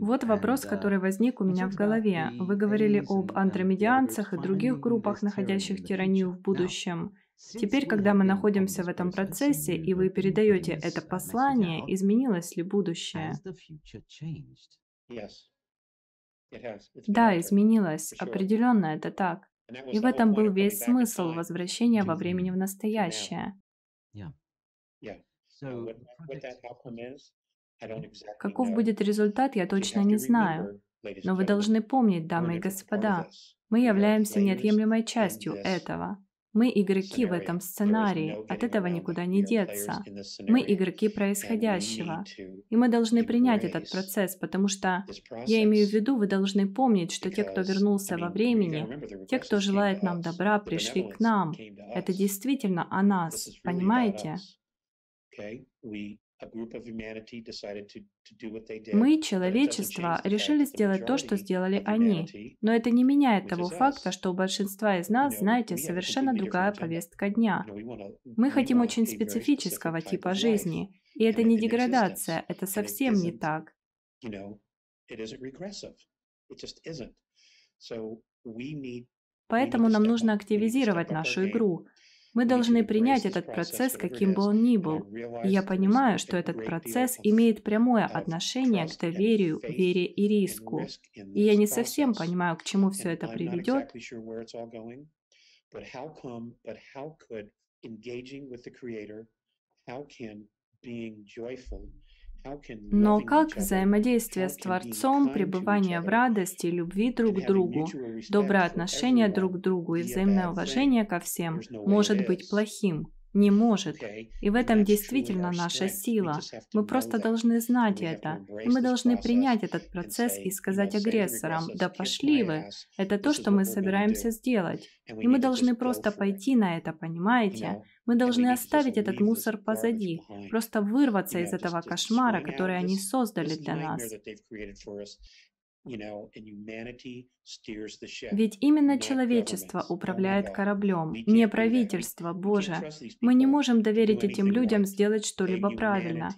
Вот вопрос, uh, который возник у меня в голове. Вы говорили об андромедианцах и других группах, находящих тиранию в будущем. Теперь, когда мы находимся в этом процессе, и вы передаете это послание, изменилось ли будущее? Да, изменилось. Определенно это так. И в этом был весь смысл возвращения во времени в настоящее. Каков будет результат, я точно не знаю. Но вы должны помнить, дамы и господа, мы являемся неотъемлемой частью этого. Мы игроки в этом сценарии, от этого никуда не деться. Мы игроки происходящего. И мы должны принять этот процесс, потому что, я имею в виду, вы должны помнить, что те, кто вернулся во времени, те, кто желает нам добра, пришли к нам. Это действительно о нас, понимаете? Мы, человечество, решили сделать то, что сделали они. Но это не меняет того факта, что у большинства из нас, знаете, совершенно другая повестка дня. Мы хотим очень специфического типа жизни. И это не деградация, это совсем не так. Поэтому нам нужно активизировать нашу игру, мы должны принять этот процесс, каким бы он ни был. И я понимаю, что этот процесс имеет прямое отношение к доверию, вере и риску. И я не совсем понимаю, к чему все это приведет, но как взаимодействие с Творцом, пребывание в радости, любви друг к другу, доброе отношение друг к другу и взаимное уважение ко всем может быть плохим? Не может. И в этом действительно наша сила. Мы просто должны знать это. И мы должны принять этот процесс и сказать агрессорам, да пошли вы, это то, что мы собираемся сделать. И мы должны просто пойти на это, понимаете? Мы должны оставить этот мусор позади, просто вырваться из этого кошмара, который они создали для нас. Ведь именно человечество управляет кораблем, не правительство, Боже. Мы не можем доверить этим людям сделать что-либо правильно.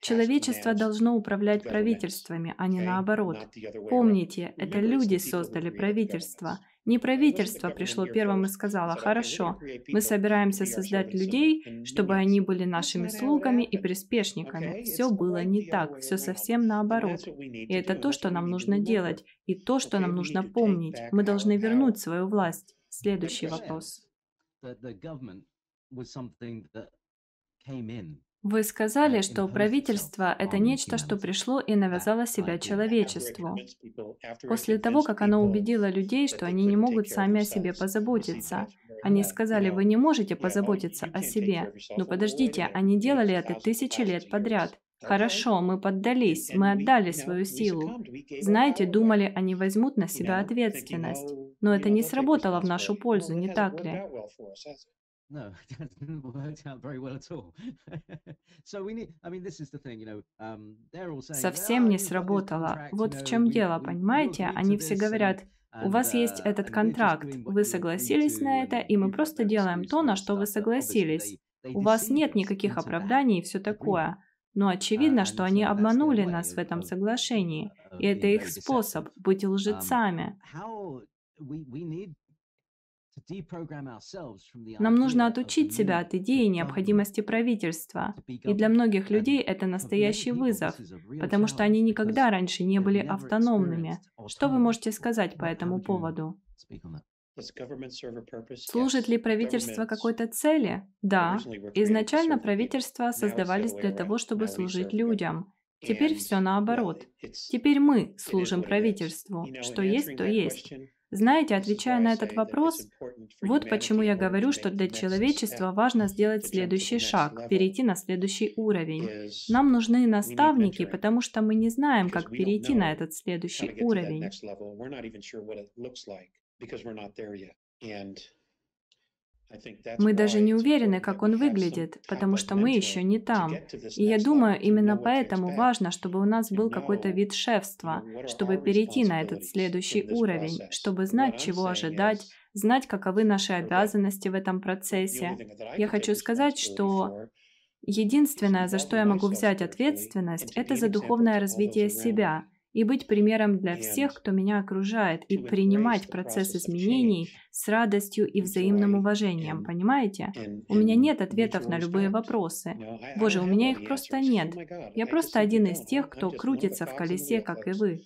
Человечество должно управлять правительствами, а не наоборот. Помните, это люди создали правительство. Не правительство пришло первым и сказало, хорошо, мы собираемся создать людей, чтобы они были нашими слугами и приспешниками. Все было не так, все совсем наоборот. И это то, что нам нужно делать, и то, что нам нужно помнить. Мы должны вернуть свою власть. Следующий вопрос. Вы сказали, что правительство – это нечто, что пришло и навязало себя человечеству. После того, как оно убедило людей, что они не могут сами о себе позаботиться, они сказали, вы не можете позаботиться о себе. Но подождите, они делали это тысячи лет подряд. Хорошо, мы поддались, мы отдали свою силу. Знаете, думали, они возьмут на себя ответственность. Но это не сработало в нашу пользу, не так ли? No, it didn't work out very well at all. so we need, I mean, this is the thing, you know, um, they're all saying, Совсем не сработало. Вот в чем дело, понимаете? Они все говорят, у вас есть uh, этот контракт, вы согласились на это, и мы просто делаем то, на что вы согласились. У вас нет никаких оправданий и все такое. Но очевидно, что они обманули нас в этом соглашении, и это их способ быть um, лжецами. Нам нужно отучить себя от идеи необходимости правительства. И для многих людей это настоящий вызов, потому что они никогда раньше не были автономными. Что вы можете сказать по этому поводу? Служит ли правительство какой-то цели? Да. Изначально правительства создавались для того, чтобы служить людям. Теперь все наоборот. Теперь мы служим правительству. Что есть, то есть. Знаете, отвечая на этот вопрос, вот почему я говорю, что для человечества важно сделать следующий шаг, перейти на следующий уровень. Нам нужны наставники, потому что мы не знаем, как перейти на этот следующий уровень. Мы даже не уверены, как он выглядит, потому что мы еще не там. И я думаю, именно поэтому важно, чтобы у нас был какой-то вид шефства, чтобы перейти на этот следующий уровень, чтобы знать, чего ожидать, знать, каковы наши обязанности в этом процессе. Я хочу сказать, что Единственное, за что я могу взять ответственность, это за духовное развитие себя и быть примером для всех, кто меня окружает, и принимать процесс изменений с радостью и взаимным уважением, понимаете? У меня нет ответов на любые вопросы. Боже, у меня их просто нет. Я просто один из тех, кто крутится в колесе, как и вы.